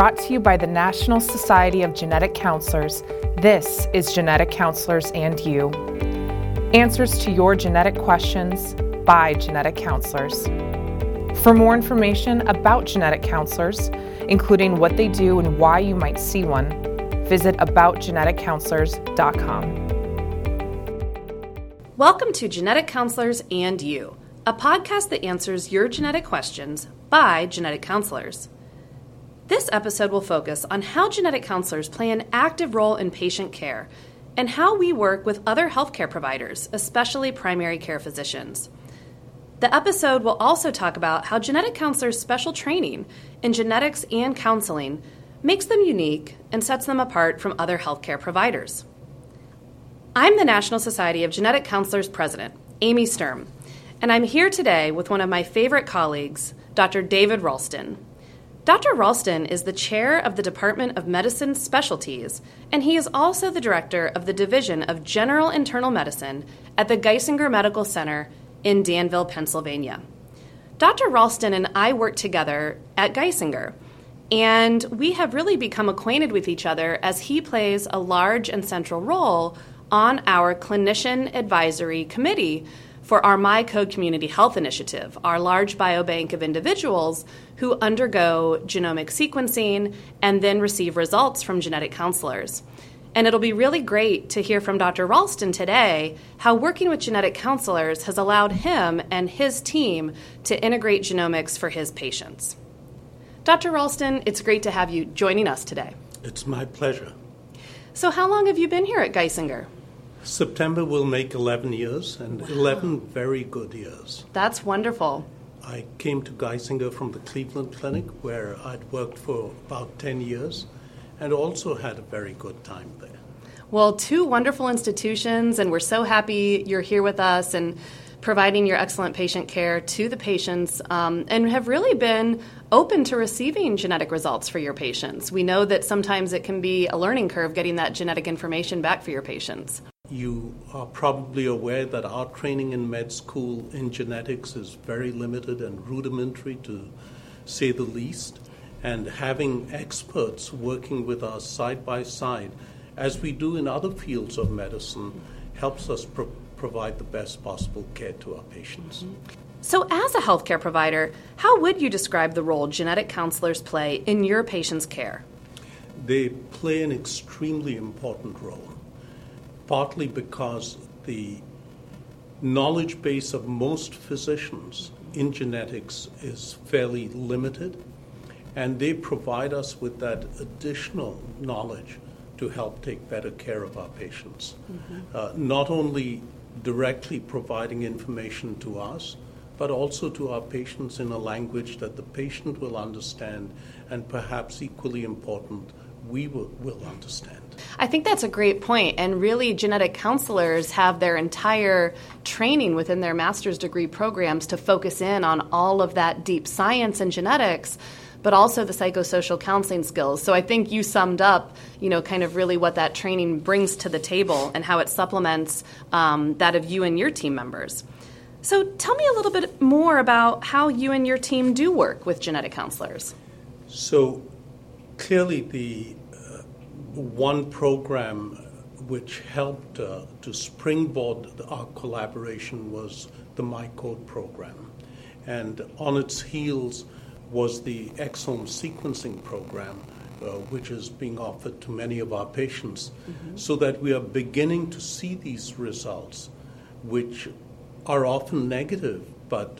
Brought to you by the National Society of Genetic Counselors, this is Genetic Counselors and You. Answers to your genetic questions by genetic counselors. For more information about genetic counselors, including what they do and why you might see one, visit aboutgeneticcounselors.com. Welcome to Genetic Counselors and You, a podcast that answers your genetic questions by genetic counselors. This episode will focus on how genetic counselors play an active role in patient care and how we work with other healthcare providers, especially primary care physicians. The episode will also talk about how genetic counselors' special training in genetics and counseling makes them unique and sets them apart from other healthcare providers. I'm the National Society of Genetic Counselors president, Amy Sturm, and I'm here today with one of my favorite colleagues, Dr. David Rolston. Dr. Rolston is the chair of the Department of Medicine Specialties, and he is also the director of the Division of General Internal Medicine at the Geisinger Medical Center in Danville, Pennsylvania. Dr. Rolston and I work together at Geisinger, and we have really become acquainted with each other as he plays a large and central role on our Clinician Advisory Committee for our MyCode Community Health Initiative, our large biobank of individuals who undergo genomic sequencing and then receive results from genetic counselors. And it'll be really great to hear from Dr. Rolston today how working with genetic counselors has allowed him and his team to integrate genomics for his patients. Dr. Rolston, it's great to have you joining us today. It's my pleasure. So, how long have you been here at Geisinger? September will make 11 years, and wow. 11 very good years. That's wonderful. I came to Geisinger from the Cleveland Clinic, where I'd worked for about 10 years and also had a very good time there. Well, two wonderful institutions, and we're so happy you're here with us and providing your excellent patient care to the patients um, and have really been open to receiving genetic results for your patients. We know that sometimes it can be a learning curve getting that genetic information back for your patients. You are probably aware that our training in med school in genetics is very limited and rudimentary, to say the least and having experts working with us side by side, as we do in other fields of medicine, helps us pro- provide the best possible care to our patients. Mm-hmm. So, as a healthcare provider, how would you describe the role genetic counselors play in your patient's care? They play an extremely important role, partly because the knowledge base of most physicians in genetics is fairly limited and they provide us with that additional knowledge to help take better care of our patients. Mm-hmm. Uh, not only directly providing information to us, but also to our patients in a language that the patient will understand, and perhaps equally important, we will, will understand. I think that's a great point. And really, genetic counselors have their entire training within their master's degree programs to focus in on all of that deep science and genetics but also the psychosocial counseling skills. So I think you summed up, you know, kind of really what that training brings to the table and how it supplements um, that of you and your team members. So tell me a little bit more about how you and your team do work with genetic counselors. So clearly, the uh, one program which helped uh, to springboard our collaboration was the MyCode program. And on its heels, was the exome sequencing program, uh, which is being offered to many of our patients, mm-hmm. so that we are beginning to see these results, which are often negative, but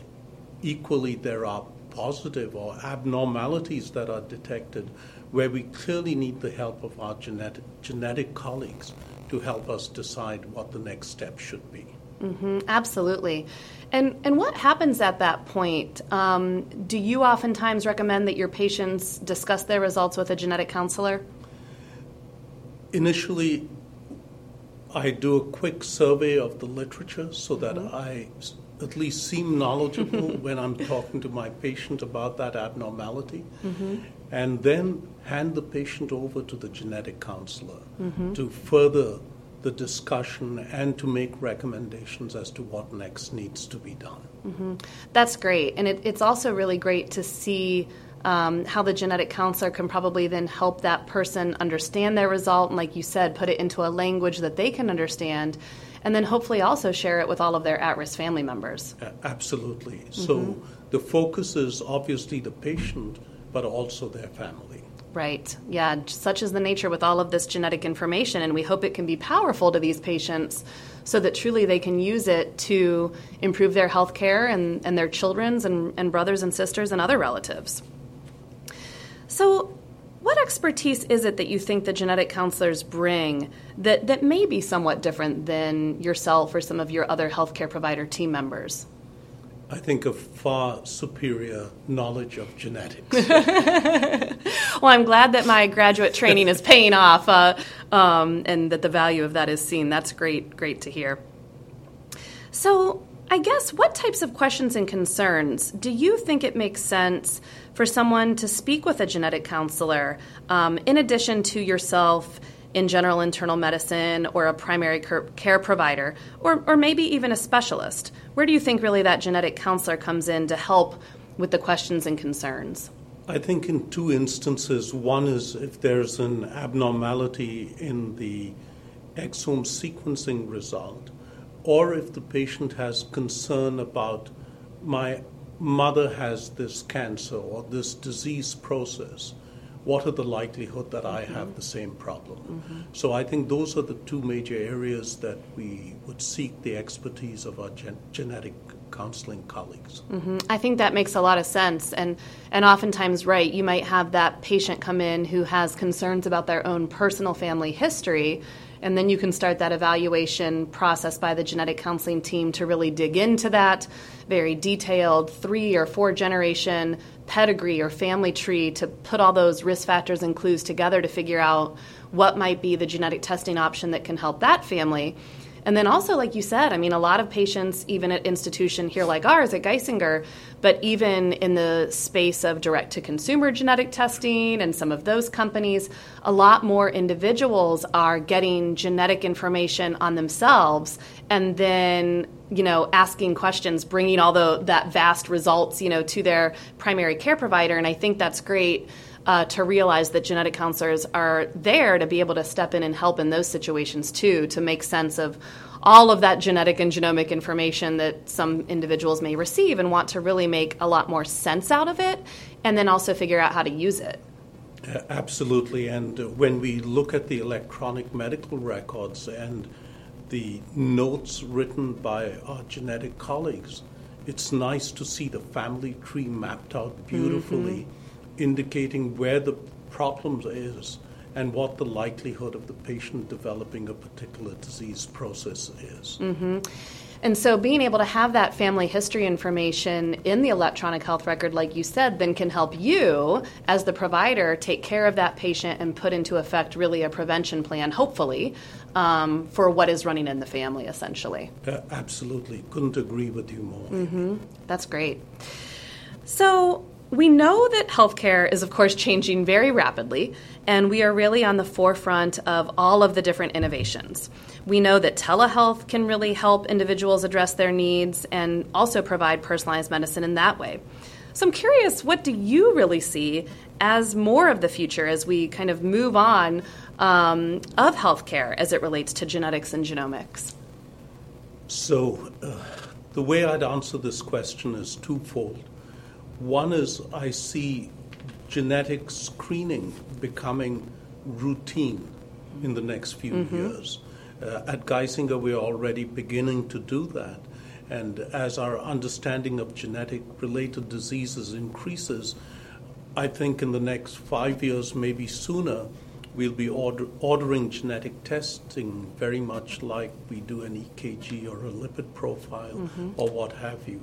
equally there are positive or abnormalities that are detected where we clearly need the help of our genetic, genetic colleagues to help us decide what the next step should be. Mm-hmm, absolutely. And, and what happens at that point? Um, do you oftentimes recommend that your patients discuss their results with a genetic counselor? Initially, I do a quick survey of the literature so that mm-hmm. I at least seem knowledgeable when I'm talking to my patient about that abnormality, mm-hmm. And then hand the patient over to the genetic counselor mm-hmm. to further the discussion and to make recommendations as to what next needs to be done. Mm-hmm. That's great. And it, it's also really great to see um, how the genetic counselor can probably then help that person understand their result, and like you said, put it into a language that they can understand, and then hopefully also share it with all of their at risk family members. Uh, absolutely. So the focus is obviously the patient, but also their family. Right. Yeah. Such is the nature with all of this genetic information, and we hope it can be powerful to these patients so that truly they can use it to improve their health care and, and their children's and, and brothers and sisters and other relatives. So, what expertise is it that you think the genetic counselors bring that, that may be somewhat different than yourself or some of your other healthcare provider team members? I think a far superior knowledge of genetics. well, I'm glad that my graduate training is paying off uh, um, and that the value of that is seen. That's great, great to hear. So, I guess what types of questions and concerns do you think it makes sense for someone to speak with a genetic counselor um, in addition to yourself? In general internal medicine or a primary care provider, or, or maybe even a specialist? Where do you think really that genetic counselor comes in to help with the questions and concerns? I think in two instances. One is if there's an abnormality in the exome sequencing result, or if the patient has concern about my mother has this cancer or this disease process what are the likelihood that I have the same problem? Mm-hmm. So I think those are the two major areas that we would seek the expertise of our gen- genetic counseling colleagues. Mm-hmm. I think that makes a lot of sense, and and oftentimes, right, you might have that patient come in who has concerns about their own personal family history. And then you can start that evaluation process by the genetic counseling team to really dig into that very detailed three or four generation pedigree or family tree to put all those risk factors and clues together to figure out what might be the genetic testing option that can help that family. And then also, like you said, I mean, a lot of patients, even at institution here like ours at Geisinger, but even in the space of direct to consumer genetic testing and some of those companies, a lot more individuals are getting genetic information on themselves and then you know asking questions bringing all the that vast results you know to their primary care provider. And i think that's great uh, to realize that genetic counselors are there to be able to step in and help in those situations too, to make sense of all of that genetic and genomic information that some individuals may receive and want to really make a lot more sense out of it and then also figure out how to use it. absolutely. And uh, when we look at the electronic medical records and the notes written by our genetic colleagues, it's nice to see the family tree mapped out beautifully. Mm-hmm indicating where the problem is and what the likelihood of the patient developing a particular disease process is. Mm-hmm. And so, being able to have that family history information in the electronic health record, like you said, then can help you as the provider take care of that patient and put into effect really a prevention plan, hopefully, um, for what is running in the family, essentially. Uh, absolutely. Couldn't agree with you more. Mm-hmm. That's great. So, we know that healthcare is, of course, changing very rapidly, and we are really on the forefront of all of the different innovations. We know that telehealth can really help individuals address their needs and also provide personalized medicine in that way. So I'm curious, what do you really see as more of the future as we kind of move on um, of healthcare as it relates to genetics and genomics? So, uh, the way I'd answer this question is twofold. One is I see genetic screening becoming routine in the next few mm-hmm. years. Uh, at Geisinger, we're already beginning to do that. And as our understanding of genetic related diseases increases, I think in the next five years, maybe sooner, we'll be order, ordering genetic testing very much like we do an EKG or a lipid profile mm-hmm. or what have you.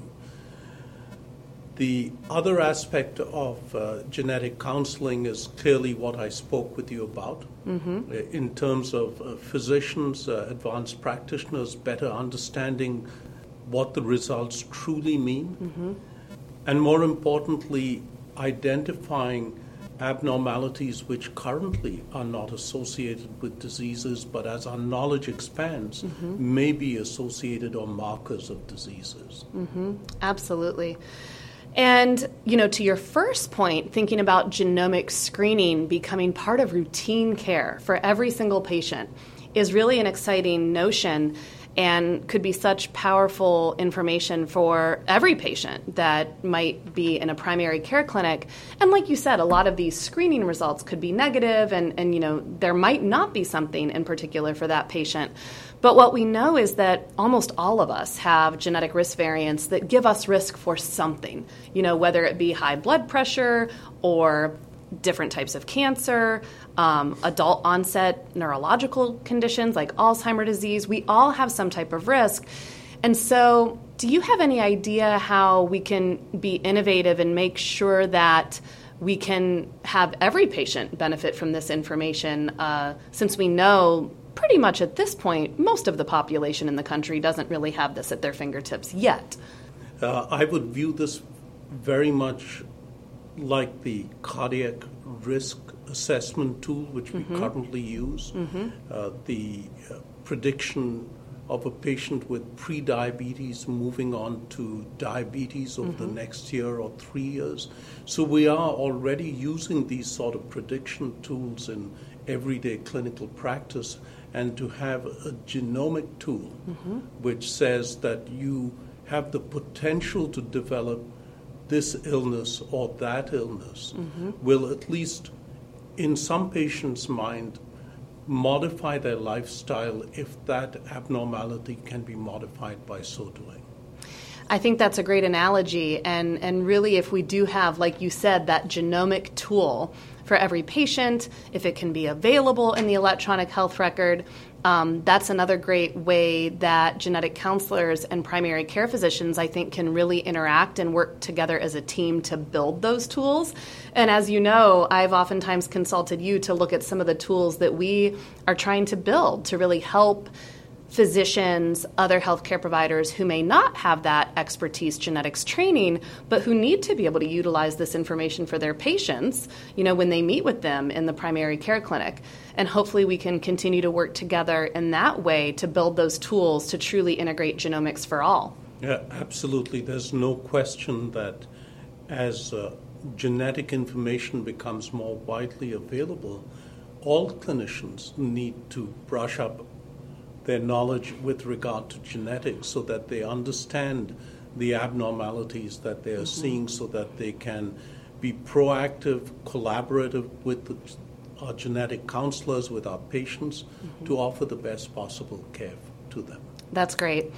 The other aspect of uh, genetic counseling is clearly what I spoke with you about mm-hmm. Uh, in terms of uh, physicians, uh, advanced practitioners better understanding what the results truly mean, mm-hmm. and more importantly, identifying abnormalities which currently are not associated with diseases, but as our knowledge expands, mm-hmm. may be associated or markers of diseases. Mm-hmm. Absolutely. And, you know, to your first point, thinking about genomic screening becoming part of routine care for every single patient is really an exciting notion and could be such powerful information for every patient that might be in a primary care clinic. And like you said, a lot of these screening results could be negative and, and you know, there might not be something in particular for that patient. But what we know is that almost all of us have genetic risk variants that give us risk for something, you know, whether it be high blood pressure or different types of cancer, um, adult onset neurological conditions like Alzheimer's disease. We all have some type of risk. And so, do you have any idea how we can be innovative and make sure that we can have every patient benefit from this information uh, since we know pretty much at this point most of the population in the country doesn't really have this at their fingertips yet? Uh, I would view this very much like the cardiac risk assessment tool which we mm-hmm. currently use, mm-hmm. uh, the uh, prediction of a patient with prediabetes moving on to diabetes over mm-hmm. the next year or three years. So we are already using these sort of prediction tools in everyday clinical practice. And to have a genomic tool mm-hmm. which says that you have the potential to develop this illness or that illness mm-hmm. will at least in some patients' mind modify their lifestyle if that abnormality can be modified by so doing. I think that's a great analogy. And, and really, if we do have, like you said, that genomic tool for every patient, if it can be available in the electronic health record, um, that's another great way that genetic counselors and primary care physicians, I think, can really interact and work together as a team to build those tools. And as you know, I've oftentimes consulted you to look at some of the tools that we are trying to build to really help physicians, other healthcare providers who may not have that expertise genetics training, but who need to be able to utilize this information for their patients, you know, when they meet with them in the primary care clinic. And hopefully we can continue to work together in that way to build those tools to truly integrate genomics for all. Yeah, absolutely. There's no question that as uh, genetic information becomes more widely available, all clinicians need to brush up their knowledge with regard to genetics so that they understand the abnormalities that they are mm-hmm. seeing so that they can be proactive, collaborative with the, our genetic counselors, with our patients, mm-hmm. to offer the best possible care to them. That's great.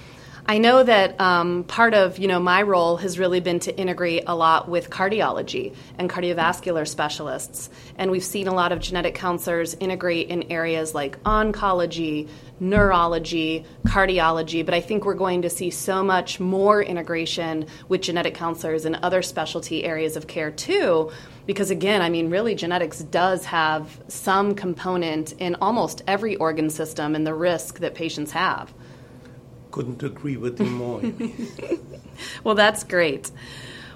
I know that um, part of you know my role has really been to integrate a lot with cardiology and cardiovascular specialists, and we've seen a lot of genetic counselors integrate in areas like oncology, neurology, cardiology. But I think we're going to see so much more integration with genetic counselors in other specialty areas of care too. Because again, I mean, really, genetics does have some component in almost every organ system and the risk that patients have. Couldn't agree with you more. well, that's great.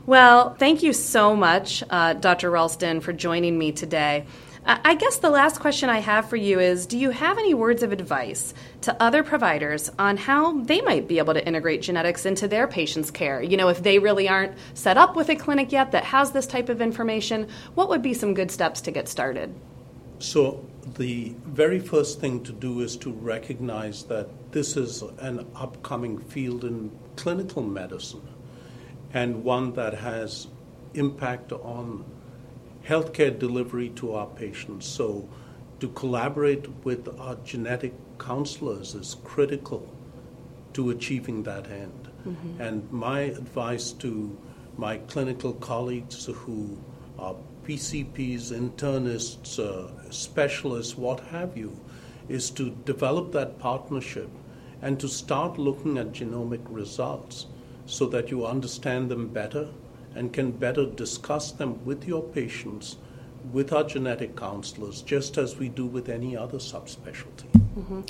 Well, thank you so much, uh, Dr. Rolston, for joining me today. I guess the last question I have for you is Do you have any words of advice to other providers on how they might be able to integrate genetics into their patients' care? You know, if they really aren't set up with a clinic yet that has this type of information, what would be some good steps to get started? So, the very first thing to do is to recognize that this is an upcoming field in clinical medicine and one that has impact on healthcare delivery to our patients. So, to collaborate with our genetic counselors is critical to achieving that end. Mm-hmm. And my advice to my clinical colleagues who are PCPs, internists, uh, specialists, what have you, is to develop that partnership and to start looking at genomic results so that you understand them better and can better discuss them with your patients, with our genetic counselors, just as we do with any other subspecialty. Mm-hmm.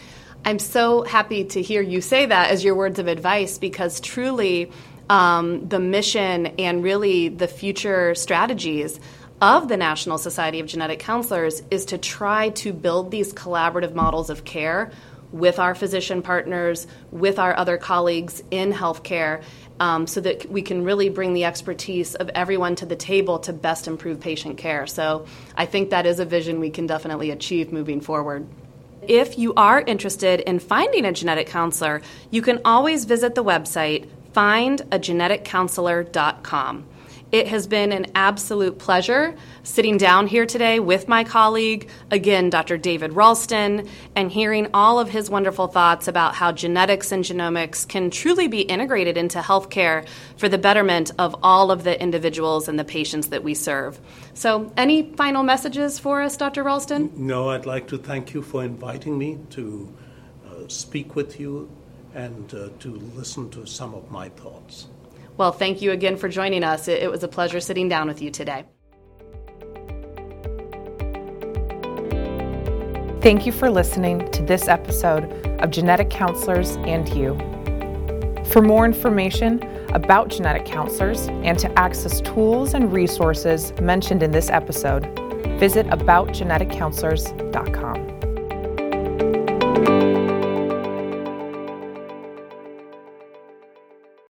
I'm so happy to hear you say that as your words of advice because truly um, the mission and really the future strategies of the National Society of Genetic Counselors is to try to build these collaborative models of care with our physician partners, with our other colleagues in healthcare, um, so that we can really bring the expertise of everyone to the table to best improve patient care. So I think that is a vision we can definitely achieve moving forward. If you are interested in finding a genetic counselor, you can always visit the website findageneticcounselor.com. It has been an absolute pleasure sitting down here today with my colleague, again, Dr. David Rolston, and hearing all of his wonderful thoughts about how genetics and genomics can truly be integrated into healthcare for the betterment of all of the individuals and the patients that we serve. So, any final messages for us, Dr. Rolston? No, I'd like to thank you for inviting me to uh, speak with you and uh, to listen to some of my thoughts. Well, thank you again for joining us. It, was a pleasure sitting down with you today. Thank you for listening to this episode of Genetic Counselors and You. For more information about genetic counselors and to access tools and resources mentioned in this episode, visit aboutgeneticcounselors.com.